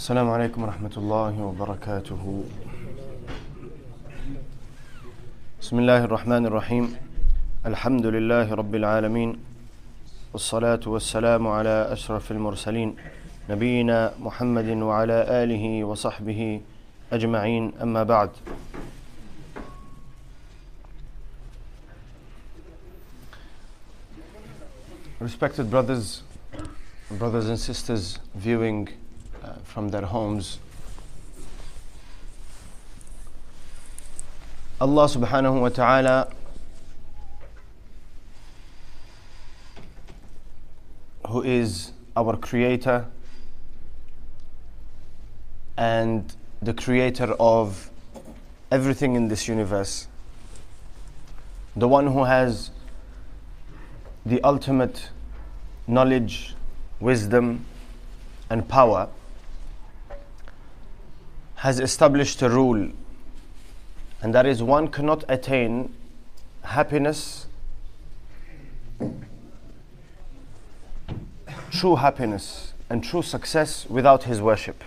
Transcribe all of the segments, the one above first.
السلام عليكم ورحمة الله وبركاته. بسم الله الرحمن الرحيم. الحمد لله رب العالمين والصلاة والسلام على أشرف المرسلين نبينا محمد وعلى آله وصحبه أجمعين. أما بعد Respected brothers, brothers and sisters viewing uh, from their homes, Allah subhanahu wa ta'ala who is our creator and the creator of everything in this universe, the one who has the ultimate knowledge, wisdom, and power, has established a rule, and that is one cannot attain happiness, true happiness, and true success without his worship.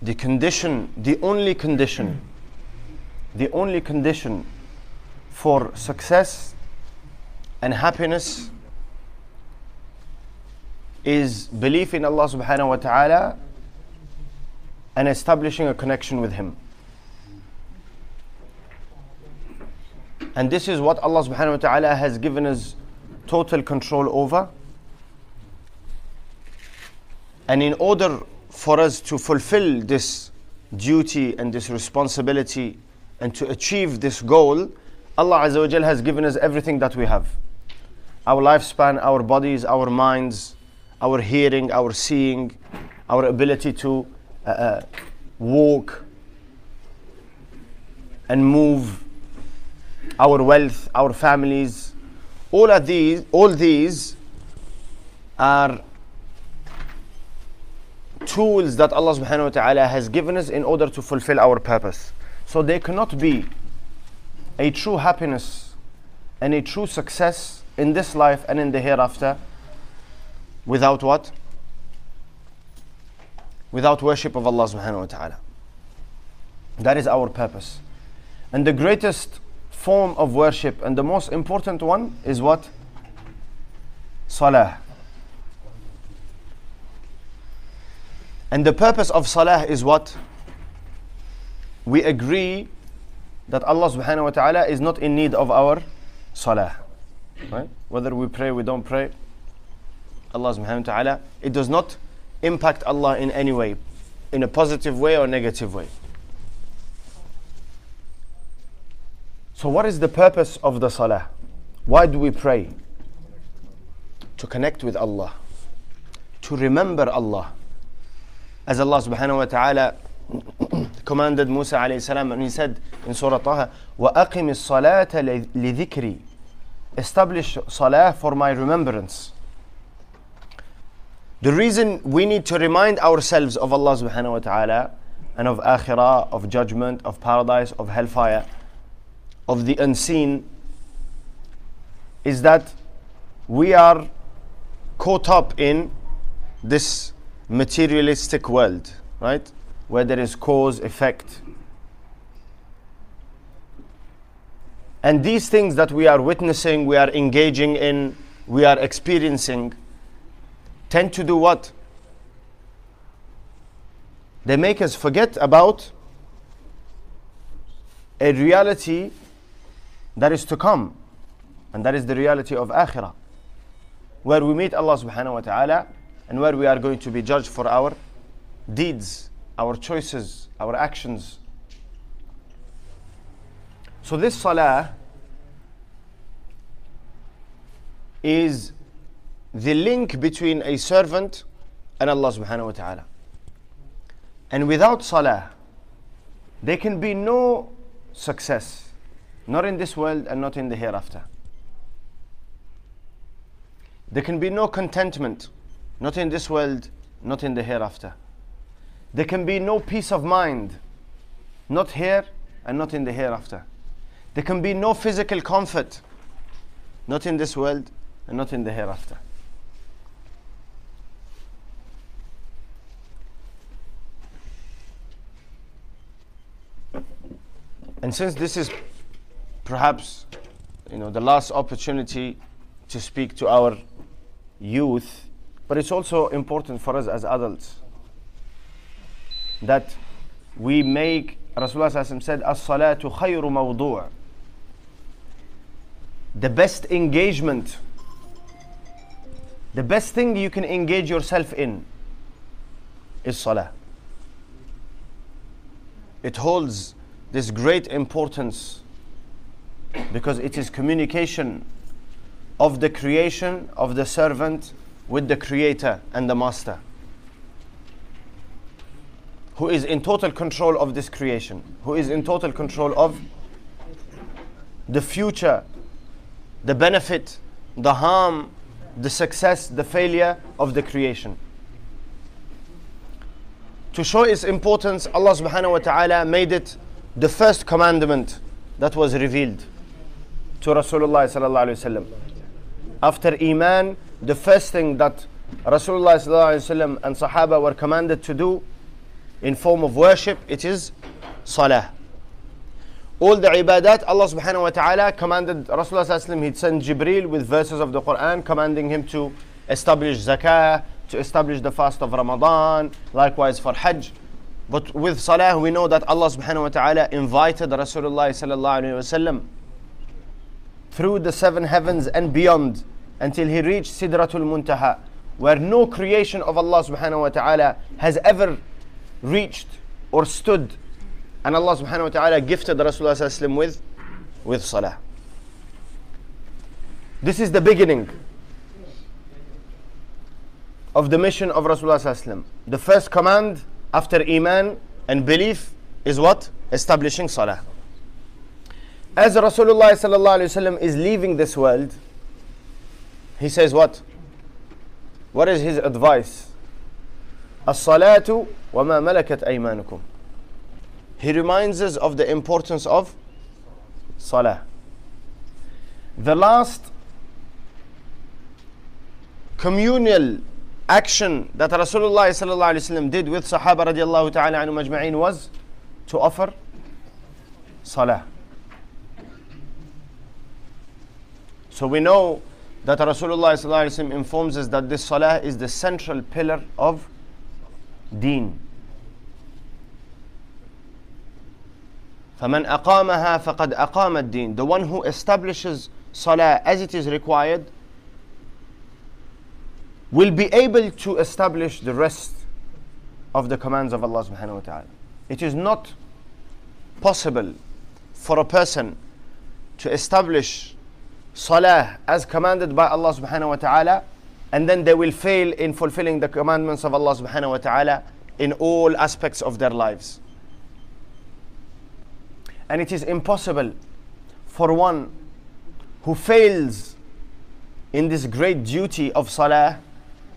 The condition, the only condition, the only condition for success and happiness is belief in Allah subhanahu wa ta'ala and establishing a connection with Him. And this is what Allah subhanahu wa ta'ala has given us total control over. And in order for us to fulfill this duty and this responsibility and to achieve this goal, Allah Azza wa has given us everything that we have. Our lifespan, our bodies, our minds, our hearing, our seeing, our ability to uh, uh, walk and move, our wealth, our families, all of these, all these are tools that Allah subhanahu wa ta'ala has given us in order to fulfill our purpose. So they cannot be a true happiness and a true success in this life and in the hereafter without what? Without worship of Allah subhanahu wa ta'ala. That is our purpose. And the greatest form of worship and the most important one is what? Salah. And the purpose of salah is what? We agree that Allah subhanahu wa ta'ala is not in need of our salah. Right? Whether we pray, we don't pray, Allah subhanahu wa ta'ala, it does not impact Allah in any way, in a positive way or negative way. So, what is the purpose of the salah? Why do we pray? To connect with Allah, to remember Allah. As Allah subhanahu wa ta'ala commanded Musa alayhi salam and he said in Surah Taha, وَأَقِمِ الصَّلَاةَ لِذِكْرِي Establish salah for my remembrance. The reason we need to remind ourselves of Allah subhanahu wa ta'ala and of akhirah, of judgment, of paradise, of hellfire, of the unseen is that we are caught up in this materialistic world, right? Where there is cause, effect. And these things that we are witnessing, we are engaging in, we are experiencing, tend to do what? They make us forget about a reality that is to come. And that is the reality of Akhirah. Where we meet Allah subhanahu wa ta'ala and where we are going to be judged for our deeds, our choices, our actions. So this salah is the link between a servant and Allah subhanahu wa ta'ala. And without salah, there can be no success, not in this world and not in the hereafter. There can be no contentment, not in this world, not in the hereafter. There can be no peace of mind, not here and not in the hereafter. There can be no physical comfort, not in this world and not in the hereafter. And since this is perhaps you know the last opportunity to speak to our youth, but it's also important for us as adults that we make Rasulullah said as-salatu khayru mawdu' the best engagement the best thing you can engage yourself in is salah. It holds this great importance because it is communication of the creation of the servant with the creator and the master who is in total control of this creation who is in total control of the future the benefit the harm the success the failure of the creation. To show its importance Allah subhanahu wa ta'ala made it the first commandment that was revealed to Rasulullah sallallahu alaihi. After Iman, the first thing that Rasulullah sallallahu alaihi and Sahaba were commanded to do in form of worship, it is Salah. All the ibadat, Allah subhanahu wa ta'ala commanded Rasulullah sallallahu alaihi wasallam, he'd send Jibril with verses of the Quran commanding him to establish zakah, to establish the fast of Ramadan, likewise for Hajj. But with Salah, we know that Allah subhanahu wa ta'ala invited Rasulullah sallallahu alayhi wasallam through the seven heavens and beyond until he reached Sidratul Muntaha, where no creation of Allah subhanahu wa ta'ala has ever reached or stood. And Allah subhanahu wa ta'ala gifted Rasulullah sallallahu with, with Salah. This is the beginning of the mission of Rasulullah The first command after Iman and belief is what? Establishing Salah. As Rasulullah sallallahu is leaving this world, he says what? What is his advice? As-salatu wa ma malakat aymanukum. He reminds us of the importance of Salah. The last communal action that Rasulullah did with Sahaba radiallahu ta'ala anhu majma'in was to offer Salah. So we know that Rasulullah informs us that this Salah is the central pillar of Deen. فَمَنْ أَقَامَهَا فَقَدْ أَقَامَ الدِّينَ The one who establishes Salah as it is required will be able to establish the rest of the commands of Allah subhanahu wa ta'ala. It is not possible for a person to establish salah as commanded by Allah subhanahu wa ta'ala and then they will fail in fulfilling the commandments of Allah subhanahu wa ta'ala in all aspects of their lives. And it is impossible for one who fails in this great duty of salah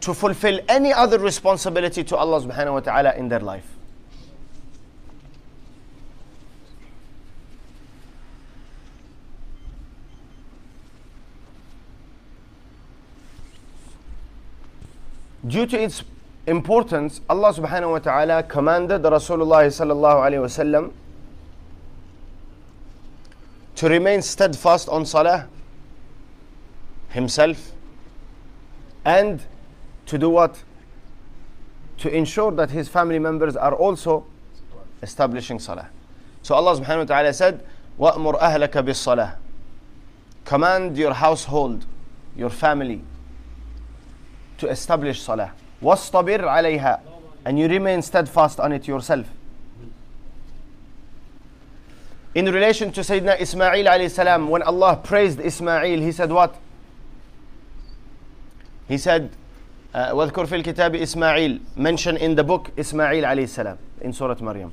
to fulfill any other responsibility to Allah subhanahu wa ta'ala in their life. Due to its importance, Allah subhanahu wa ta'ala commanded Rasulullah sallallahu alayhi wasallam to remain steadfast on salah himself and to do what? To ensure that his family members are also establishing salah. So Allah subhanahu wa ta'ala said, وَأْمُرْ أَهْلَكَ بِالصَّلَاةِ Command your household, your family, to establish salah. وَاصْطَبِرْ عَلَيْهَا And you remain steadfast on it yourself. In relation to Sayyidina Ismail alayhi salam, when Allah praised Ismail, He said what? He said, واذكر في الكتاب إسماعيل mention in the book إسماعيل عليه السلام in Surah Maryam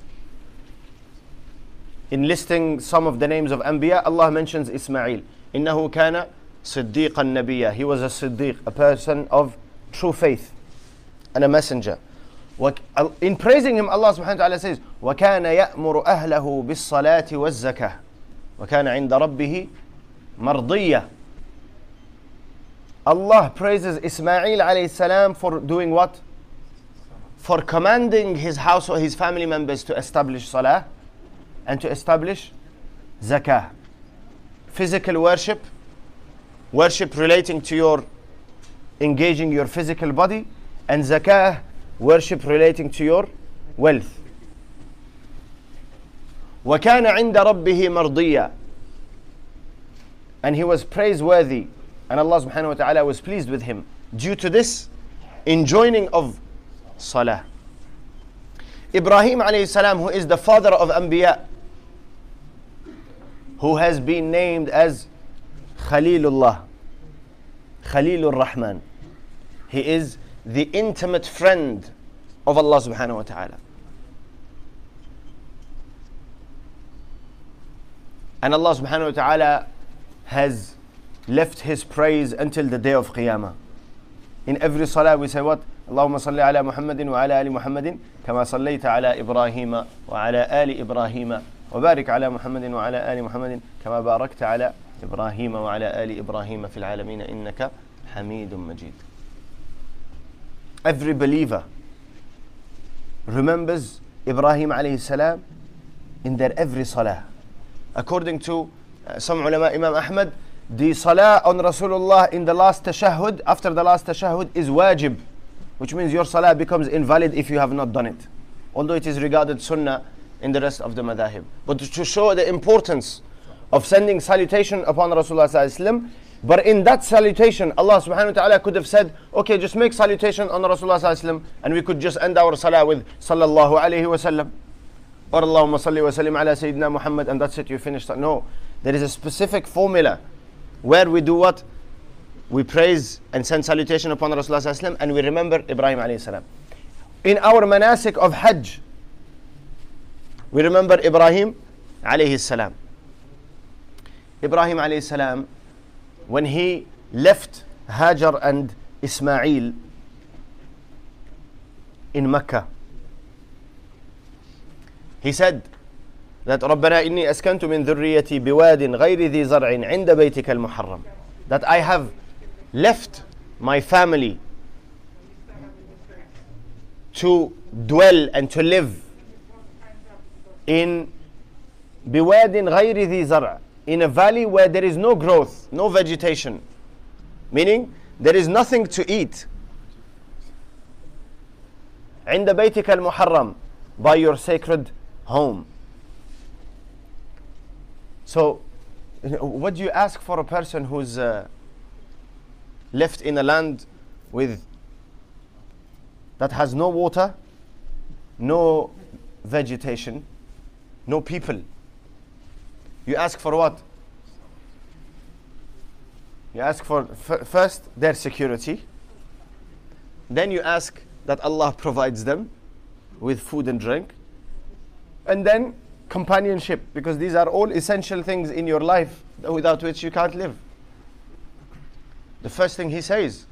in listing some of the names of Anbiya Allah mentions Ismail إنه كان صديقا نبيا he was a صديق a person of true faith and a messenger in praising him Allah سبحانه وتعالى says وكان يأمر أهله بالصلاة والزكاة وكان عند ربه مرضية Allah praises Ismail alayhi salam for doing what? For commanding his household, his family members to establish salah and to establish zakah. Physical worship, worship relating to your engaging your physical body, and zakah, worship relating to your wealth. وكان عند ربه مرضيا and he was praiseworthy and Allah subhanahu wa ta'ala was pleased with him due to this enjoining of salah. Ibrahim alayhi salam who is the father of Anbiya who has been named as Khalilullah Khalilur Rahman. He is the intimate friend of Allah subhanahu wa ta'ala. And Allah subhanahu wa ta'ala has left His praise until the day of Qiyamah. In every salah we say what? اللهم صل على محمد وعلى آل محمد كما صليت على إبراهيم وعلى آل إبراهيم وبارك على محمد وعلى آل محمد كما باركت على إبراهيم وعلى آل إبراهيم في العالمين إنك حميد مجيد. Every believer remembers Ibrahim alayhi salam in their every salah. according to uh, some ulama, Imam Ahmad, the salah on Rasulullah in the last tashahhud, after the last tashahhud, is wajib, which means your salah becomes invalid if you have not done it. Although it is regarded sunnah in the rest of the madahib. But to show the importance of sending salutation upon Rasulullah but in that salutation, Allah subhanahu wa ta'ala could have said, okay, just make salutation on Rasulullah and we could just end our salah with sallallahu alayhi wa sallam or Allahumma salli wa sallim ala Sayyidina Muhammad and that's it, you finished. No, there is a specific formula where we do what? We praise and send salutation upon Rasulullah and we remember Ibrahim alayhi. In our manasik of Hajj, we remember Ibrahim alayhi salam. Ibrahim alayhi salam, when he left Hajar and Ismail in Mecca, he said that ربنا إني أسكنت من ذريتي بواد غير ذي زرع عند بيتك المحرم that I have left my family to dwell and to live in بواد غير ذي زرع in a valley where there is no growth, no vegetation. Meaning there is nothing to eat. عند بيتك المحرم by your sacred home. So, what do you ask for a person who's uh, left in a land with that has no water, no vegetation, no people? You ask for what? You ask for first their security. Then you ask that Allah provides them with food and drink. And then companionship, because these are all essential things in your life without which you can't live. The first thing he says,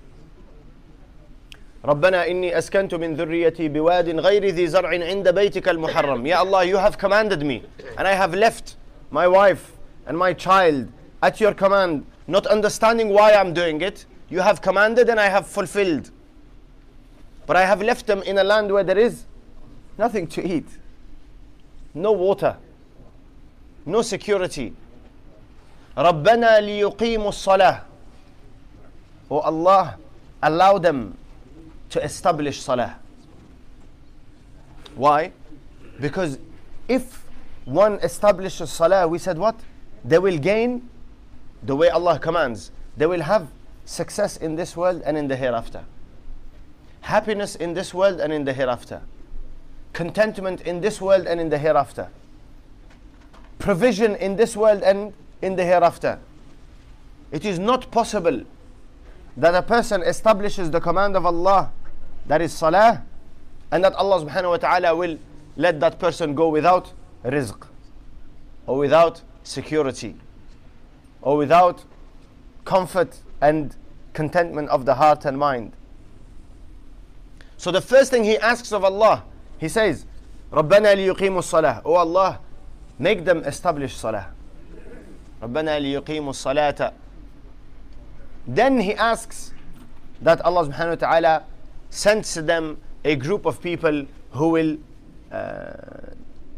ربنا إني أسكنت من ذريتي بواد غير ذي زرع عند بيتك المحرم يا Allah you have commanded me and I have left my wife and my child at your command not understanding why I'm doing it you have commanded and I have fulfilled but I have left them in a land where there is nothing to eat no water, no security. ربنا ليقيموا الصلاة. Oh Allah, allow them to establish salah. Why? Because if one establishes salah, we said what? They will gain the way Allah commands. They will have success in this world and in the hereafter. Happiness in this world and in the hereafter contentment in this world and in the hereafter, provision in this world and in the hereafter. It is not possible that a person establishes the command of Allah, that is salah, and that Allah subhanahu wa ta'ala will let that person go without rizq, or without security, or without comfort and contentment of the heart and mind. So the first thing he asks of Allah he says, ربنا ليقيموا الصلاة. Oh Allah, make them establish salah. ربنا ليقيموا الصلاة. Then he asks that Allah subhanahu wa ta'ala sends to them a group of people who will, uh,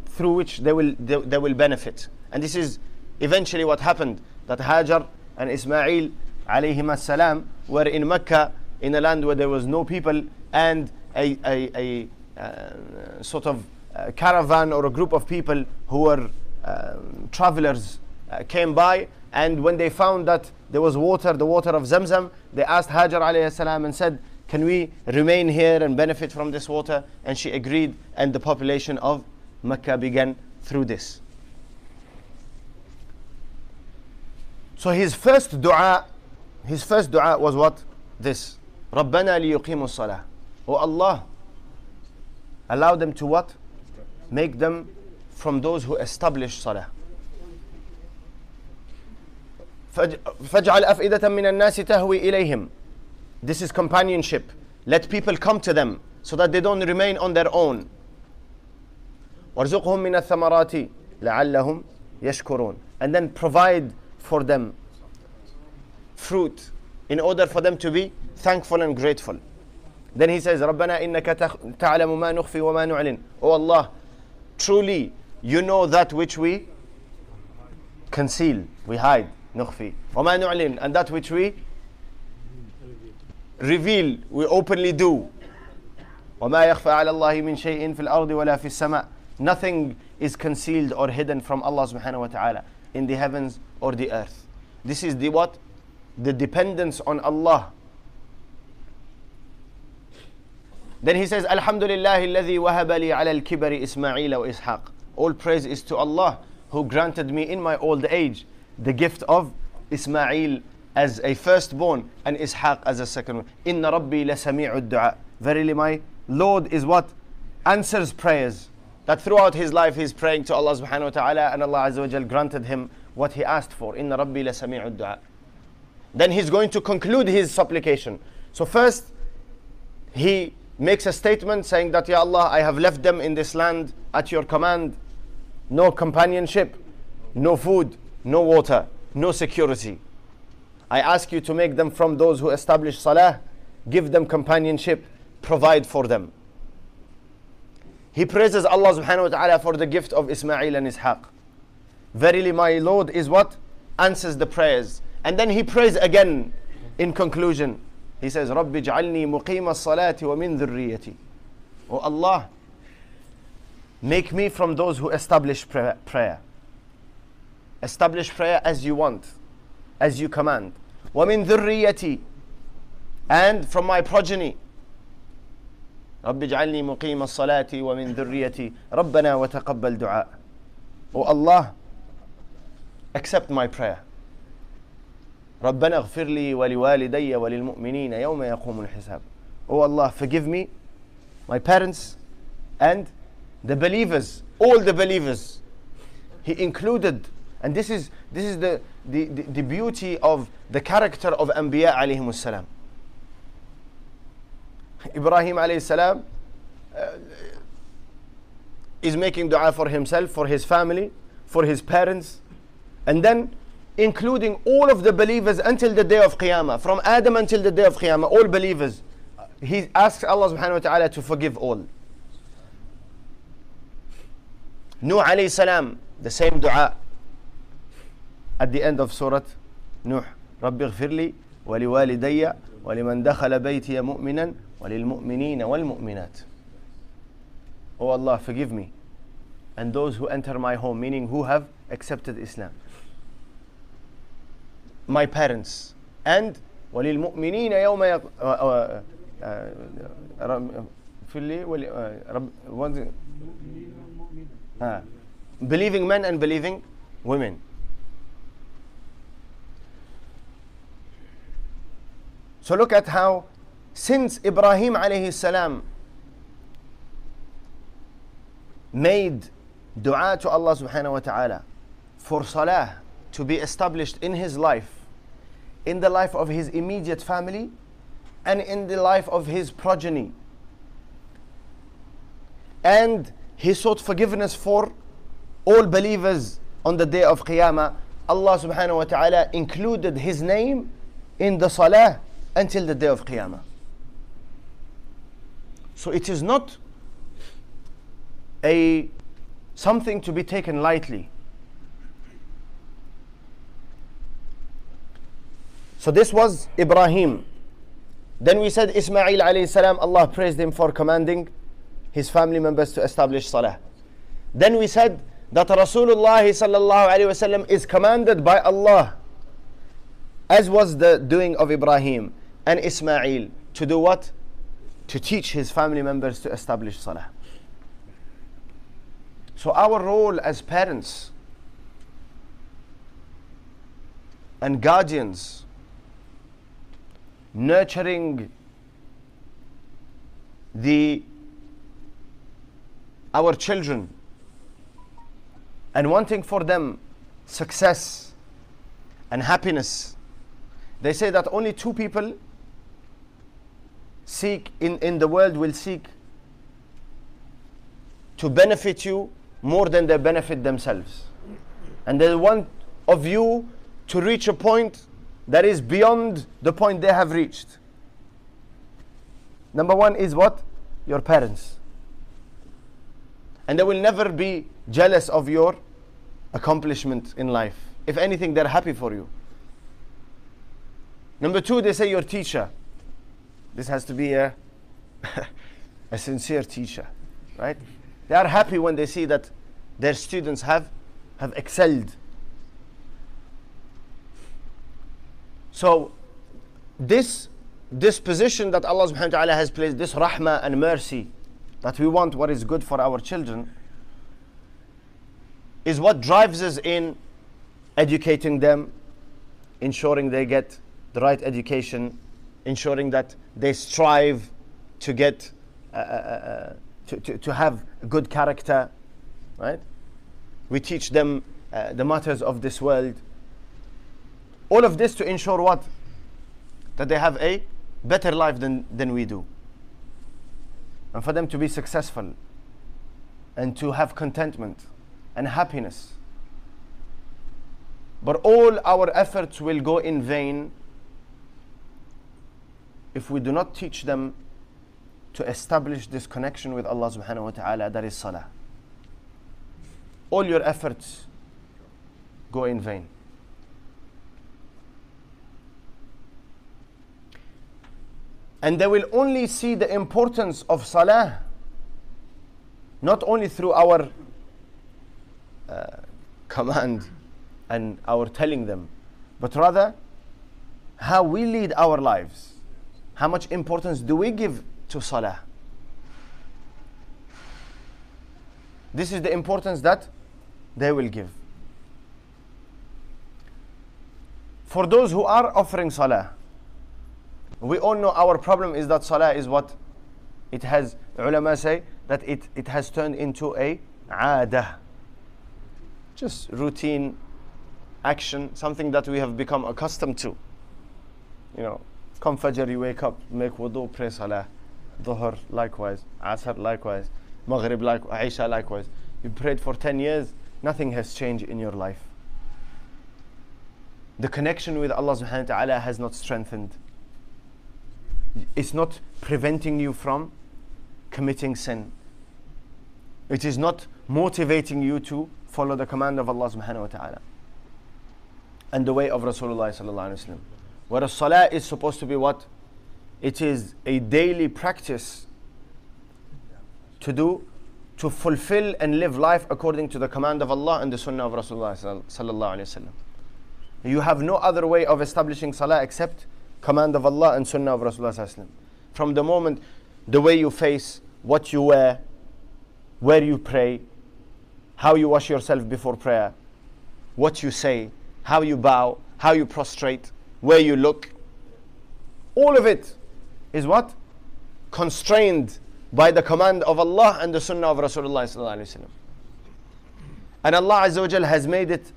through which they will, they, they will benefit. And this is eventually what happened that Hajar and Ismail alayhim salam were in Mecca in a land where there was no people and a, a, a uh, sort of uh, caravan or a group of people who were um, travelers uh, came by and when they found that there was water, the water of Zamzam, they asked Hajar alayhi salam and said, can we remain here and benefit from this water? And she agreed, and the population of Mecca began through this. So his first dua, his first dua was what? This. رَبَّنَا لِيُقِيمُوا الصَّلَاةِ Oh Allah, allow them to what? Make them from those who establish salah. فاجعل أفئدة من الناس تهوي إليهم this is companionship. Let people come to them so that they don't remain on their own. وارزقهم من الثمرات لعلهم يشكرون. And then provide for them fruit in order for them to be thankful and grateful. Then he says, ربنا إنك تعلم ما نخفي وما نعلن. Oh Allah, truly you know that which we conceal, we hide, نخفي. وما نعلن, and that which we reveal, we openly do. وما يخفى على الله من شيء في الأرض ولا في السماء. Nothing is concealed or hidden from Allah subhanahu wa ta'ala in the heavens or the earth. This is the what? The dependence on Allah. Then he says, Alhamdulillah الذي وهب لي على الكبر إسماعيل وإسحاق. All praise is to Allah who granted me in my old age the gift of Ismail as a firstborn and Ishaq as a second one. Inna Rabbi lasami'ud du'a. Verily my Lord is what? Answers prayers. That throughout his life he's praying to Allah subhanahu wa ta'ala and Allah azza wa jal granted him what he asked for. Inna Rabbi lasami'ud du'a. Then he's going to conclude his supplication. So first, he makes a statement saying that, Ya Allah, I have left them in this land at your command. No companionship, no food, no water, no security. I ask you to make them from those who establish salah, give them companionship, provide for them. He praises Allah subhanahu wa ta'ala for the gift of Ismail and Ishaq. Verily my Lord is what? Answers the prayers. And then he prays again in conclusion. He says, رَبِّ اجْعَلْنِي مُقِيمَ الصَّلَاةِ وَمِن ذُرِّيَّتِي O Allah, make me from those who establish prayer. Establish prayer as you want, as you command. ومن ذريتي and from my progeny رب اجعلني مقيم الصلاة ومن ذريتي ربنا وتقبل دعاء Oh Allah accept my prayer ربنا اغفر لي ولوالدي وللمؤمنين يوم يقوم الحساب Oh Allah forgive me my parents and the believers all the believers he included and this is this is the the, the, the beauty of the character of Anbiya alayhim salam. Ibrahim alayhi salam uh, is making dua for himself, for his family, for his parents, and then including all of the believers until the day of Qiyamah, from Adam until the day of Qiyamah, all believers. He asks Allah subhanahu wa ta'ala to forgive all. Nuh alayhi salam, the same dua at the end of Surah Nuh. رب اغفر لي ولوالدي ولمن دخل بيتي مؤمنا وللمؤمنين والمؤمنات Oh Allah forgive me and those who enter my home meaning who have accepted Islam My parents and وللمؤمنين يوم يق... في لي رب believing men and believing women So look at how since Ibrahim alayhi salam made dua to Allah subhanahu wa ta'ala for salah to be established in his life, in the life of his immediate family, and in the life of his progeny. And he sought forgiveness for all believers on the day of Qiyamah. Allah subhanahu wa ta'ala included his name in the salah until the day of Qiyamah. So it is not a something to be taken lightly. So this was Ibrahim. Then we said Ismail alayhi salam, Allah praised him for commanding his family members to establish salah. Then we said that Rasulullah sallallahu alayhi wasallam is commanded by Allah, as was the doing of Ibrahim and Ismail, to do what? To teach his family members to establish salah. So our role as parents and guardians nurturing the our children and wanting for them success and happiness. They say that only two people seek in, in the world will seek to benefit you more than they benefit themselves. And they want of you to reach a point that is beyond the point they have reached. Number one is what? Your parents. And they will never be jealous of your accomplishment in life. If anything, they're happy for you. Number two, they say your teacher. This has to be a, a sincere teacher, right? They are happy when they see that their students have, have excelled So this disposition that Allah subhanahu wa ta'ala has placed, this rahmah and mercy, that we want what is good for our children, is what drives us in educating them, ensuring they get the right education, ensuring that they strive to get uh, uh, uh, to, to, to have good character, right? We teach them uh, the matters of this world all of this to ensure what? That they have a better life than, than we do. And for them to be successful and to have contentment and happiness. But all our efforts will go in vain if we do not teach them to establish this connection with Allah subhanahu wa ta'ala, that is salah. All your efforts go in vain. And they will only see the importance of salah not only through our uh, command and our telling them, but rather how we lead our lives. How much importance do we give to salah? This is the importance that they will give. For those who are offering salah, we all know our problem is that salah is what? It has, ulama say, that it, it has turned into a adah. Just routine action, something that we have become accustomed to. You know, come Fajr, you wake up, make wudu, pray salah. Dhuhr, likewise. Asr, likewise. Maghrib, likewise. Isha, likewise. You prayed for 10 years, nothing has changed in your life. The connection with Allah subhanahu wa ta'ala has not strengthened it's not preventing you from committing sin. It is not motivating you to follow the command of Allah subhanahu wa ta'ala and the way of Rasulullah sallallahu alaihi wasallam. Whereas salah is supposed to be what? It is a daily practice to do, to fulfill and live life according to the command of Allah and the sunnah of Rasulullah sallallahu. You have no other way of establishing salah except command of Allah and sunnah of Rasulullah from the moment the way you face what you wear where you pray how you wash yourself before prayer what you say how you bow how you prostrate where you look all of it is what? Constrained by the command of Allah and the sunnah of Rasulullah and Allah Azza wa has made it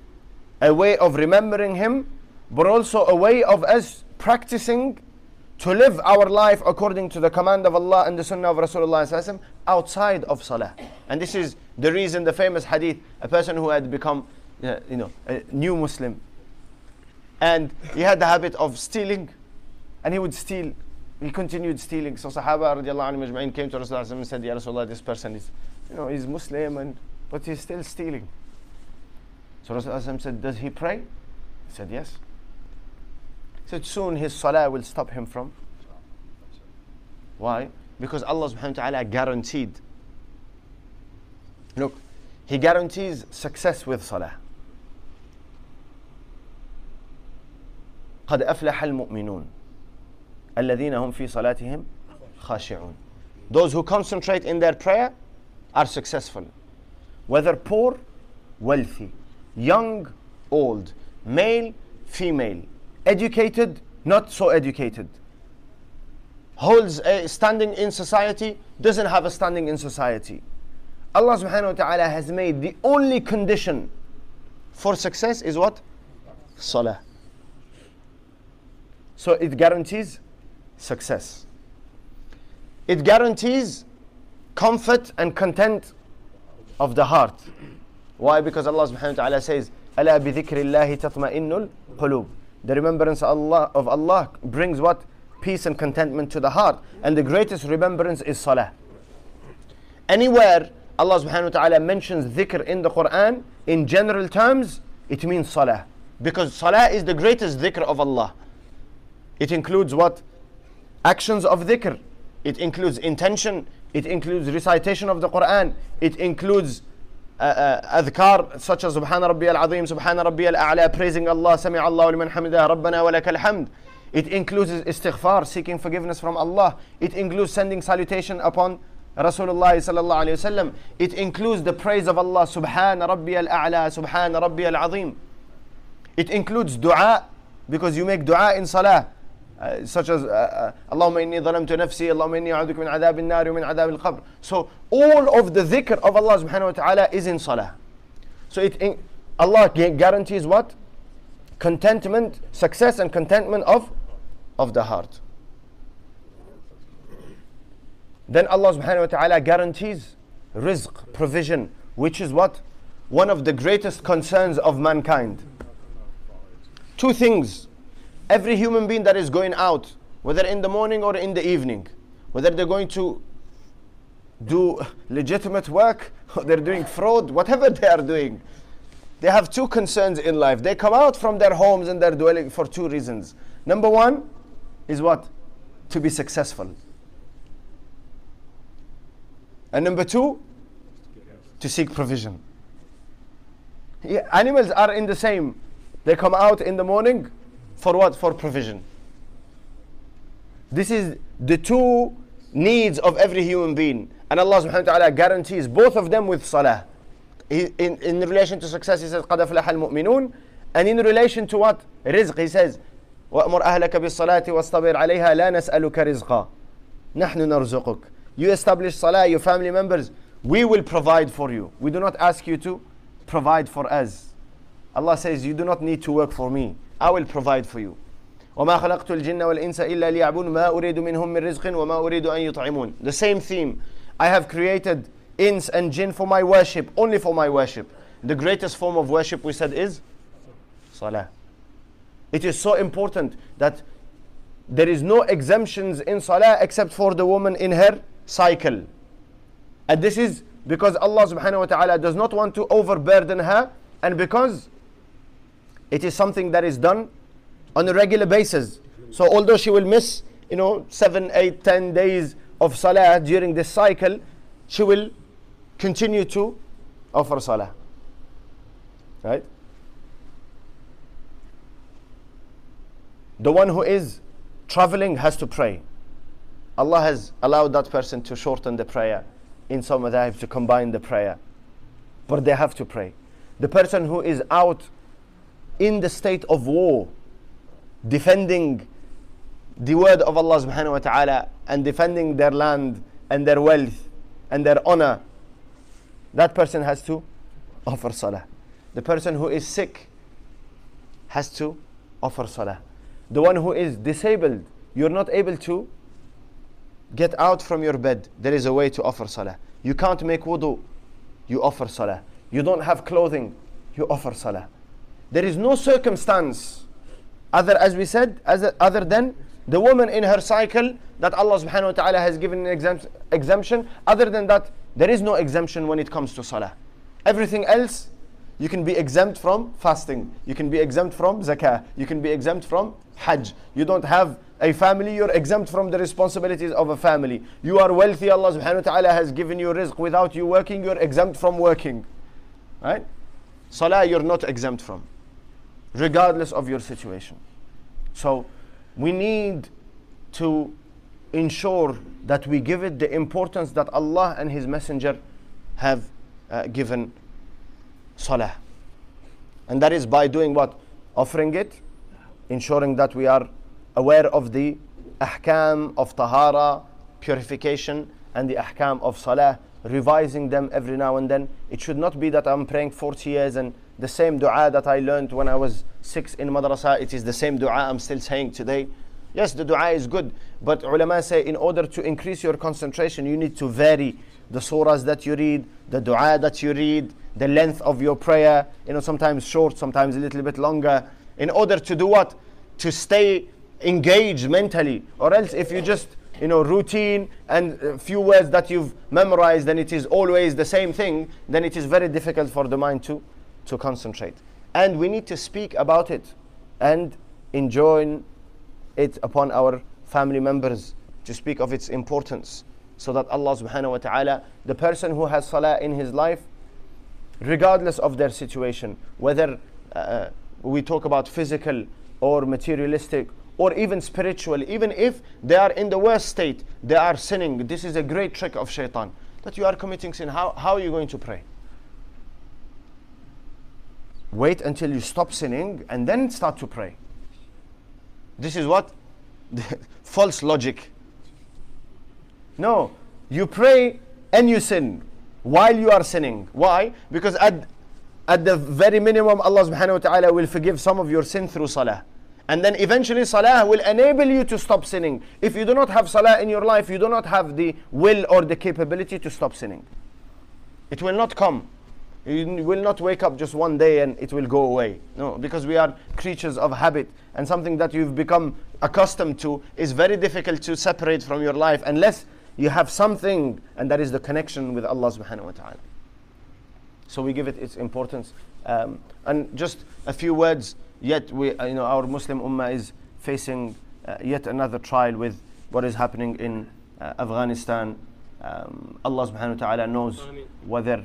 a way of remembering him but also a way of us practicing to live our life according to the command of Allah and the sunnah of Rasulullah outside of salah. And this is the reason the famous hadith, a person who had become uh, you know, a new Muslim. And he had the habit of stealing. And he would steal. He continued stealing. So Sahaba radiallahu anhu came to Rasulullah and said Ya Rasulullah this person is you know he's Muslim and but he's still stealing. So Rasulullah said does he pray? He said yes So soon his salah will stop him from. Why? Because Allah subhanahu wa ta'ala guaranteed. Look, He guarantees success with salah. قد أفلح المؤمنون الذين هم في صلاتهم خاشعون Those who concentrate in their prayer are successful. Whether poor, wealthy, young, old, male, female, educated, not so educated, holds a standing in society, doesn't have a standing in society. Allah subhanahu wa ta'ala has made the only condition for success is what? Salah. So it guarantees success. It guarantees comfort and content of the heart. Why? Because Allah subhanahu wa ta'ala says, أَلَا بِذِكْرِ اللَّهِ تَطْمَئِنُّ الْقُلُوبِ the remembrance of Allah, of Allah brings what? Peace and contentment to the heart. And the greatest remembrance is salah. Anywhere Allah subhanahu wa ta'ala mentions dhikr in the Quran, in general terms, it means salah. Because salah is the greatest dhikr of Allah. It includes what? Actions of dhikr. It includes intention. It includes recitation of the Quran. It includes uh, uh, such as Subhana Rabbi al-Azim, Subhana Rabbi al-A'la, praising Allah, Allah liman hamidah, Rabbana wa lakal hamd. It includes istighfar, seeking forgiveness from Allah. It includes sending salutation upon Rasulullah sallallahu alayhi wasallam. It includes the praise of Allah, Subhana Rabbi al-A'la, Subhana Rabbi al-Azim. It includes dua, because you make dua in salah. Uh, such as uh, uh, Allahumma inni zalamtu nafsi, Allahumma inni a'udhuka min adab al-nar min adab al-qabr. So all of the dhikr of Allah subhanahu wa ta'ala is in salah. So it in, Allah guarantees what? Contentment, success and contentment of, of the heart. Then Allah subhanahu wa ta'ala guarantees rizq, provision, which is what? One of the greatest concerns of mankind. Two things every human being that is going out, whether in the morning or in the evening, whether they're going to do legitimate work or they're doing fraud, whatever they are doing, they have two concerns in life. They come out from their homes and their dwelling for two reasons. Number one is what? To be successful. And number two, to seek provision. Yeah, animals are in the same. They come out in the morning for what? For provision. This is the two needs of every human being. And Allah subhanahu wa ta'ala guarantees both of them with salah. in, in relation to success, He says, قَدْ أَفْلَحَ الْمُؤْمِنُونَ And in relation to what? Rizq, He says, وَأْمُرْ أَهْلَكَ بِالصَّلَاةِ وَاصْطَبِرْ عَلَيْهَا لَا نَسْأَلُكَ رِزْقًا نَحْنُ نَرْزُقُكَ You establish salah, your family members, we will provide for you. We do not ask you to provide for us. Allah says, you do not need to work for me. I will provide for you. وما خلقت الجن والإنس إلا ليعبون ما أريد منهم من رزق وما أريد أن يطعمون The same theme. I have created ins and jinn for my worship, only for my worship. The greatest form of worship we said is salah. It is so important that there is no exemptions in salah except for the woman in her cycle. And this is because Allah subhanahu wa ta'ala does not want to overburden her and because it is something that is done on a regular basis. So although she will miss, you know, seven, eight, ten days of salah during this cycle, she will continue to offer salah. Right? The one who is traveling has to pray. Allah has allowed that person to shorten the prayer in some madhab to combine the prayer. But they have to pray. The person who is out in the state of war, defending the word of Allah subhanahu wa ta'ala and defending their land and their wealth and their honor, that person has to offer salah. The person who is sick has to offer salah. The one who is disabled, you're not able to get out from your bed. There is a way to offer salah. You can't make wudu, you offer salah. You don't have clothing, you offer salah. There is no circumstance other, as we said, as a, other than the woman in her cycle that Allah subhanahu wa ta'ala has given an exemption. Other than that, there is no exemption when it comes to salah. Everything else, You can be exempt from fasting. You can be exempt from zakah. You can be exempt from hajj. You don't have a family, you're exempt from the responsibilities of a family. You are wealthy, Allah subhanahu wa ta'ala has given you rizq without you working, you're exempt from working. Right? Salah, you're not exempt from, regardless of your situation. So, we need to ensure that we give it the importance that Allah and His Messenger have uh, given salah. And that is by doing what? Offering it, ensuring that we are aware of the ahkam of tahara, purification, and the ahkam of salah, revising them every now and then. It should not be that I'm praying 40 years and the same dua that I learned when I was six in madrasa, it is the same dua I'm still saying today. Yes, the dua is good, but ulama say in order to increase your concentration, you need to vary the surahs that you read, the dua that you read, the length of your prayer, you know, sometimes short, sometimes a little bit longer, in order to do what? To stay engaged mentally. Or else if you just, you know, routine and a few words that you've memorized, then it is always the same thing, then it is very difficult for the mind to, to concentrate. And we need to speak about it and enjoin it upon our family members to speak of its importance so that Allah subhanahu wa ta'ala, the person who has salah in his life, regardless of their situation, whether uh, we talk about physical or materialistic or even spiritual, even if they are in the worst state, they are sinning. This is a great trick of shaitan that you are committing sin. How, how are you going to pray? Wait until you stop sinning and then start to pray. This is what? False logic. No, you pray and you sin while you are sinning. Why? Because at, at the very minimum, Allah subhanahu wa ta'ala will forgive some of your sin through salah. And then eventually salah will enable you to stop sinning. If you do not have salah in your life, you do not have the will or the capability to stop sinning. It will not come. You will not wake up just one day and it will go away. No, because we are creatures of habit. And something that you've become accustomed to is very difficult to separate from your life unless you have something, and that is the connection with Allah subhanahu wa ta'ala. So we give it its importance. Um, and just a few words, yet we, you know, our Muslim Ummah is facing uh, yet another trial with what is happening in uh, Afghanistan. Um, Allah subhanahu wa ta'ala knows whether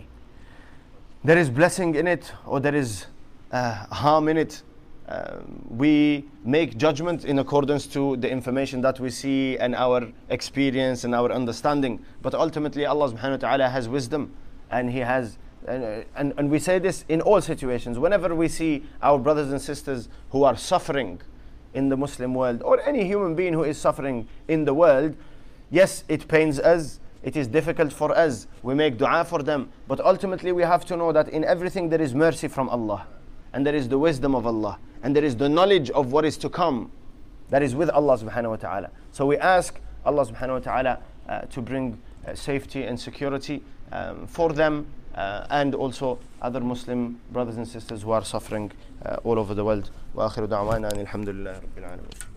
there is blessing in it or there is uh, harm in it. Um, we make judgment in accordance to the information that we see and our experience and our understanding. But ultimately, Allah subhanahu wa ta'ala has wisdom and He has, and, and, and we say this in all situations. Whenever we see our brothers and sisters who are suffering in the Muslim world or any human being who is suffering in the world, yes, it pains us. It is difficult for us. We make dua for them. But ultimately, we have to know that in everything there is mercy from Allah and there is the wisdom of Allah and there is the knowledge of what is to come that is with Allah subhanahu wa ta'ala. So we ask Allah subhanahu wa ta'ala uh, to bring uh, safety and security um, for them uh, and also other Muslim brothers and sisters who are suffering uh, all over the world. وآخر دعوانا أن الحمد لله رب العالمين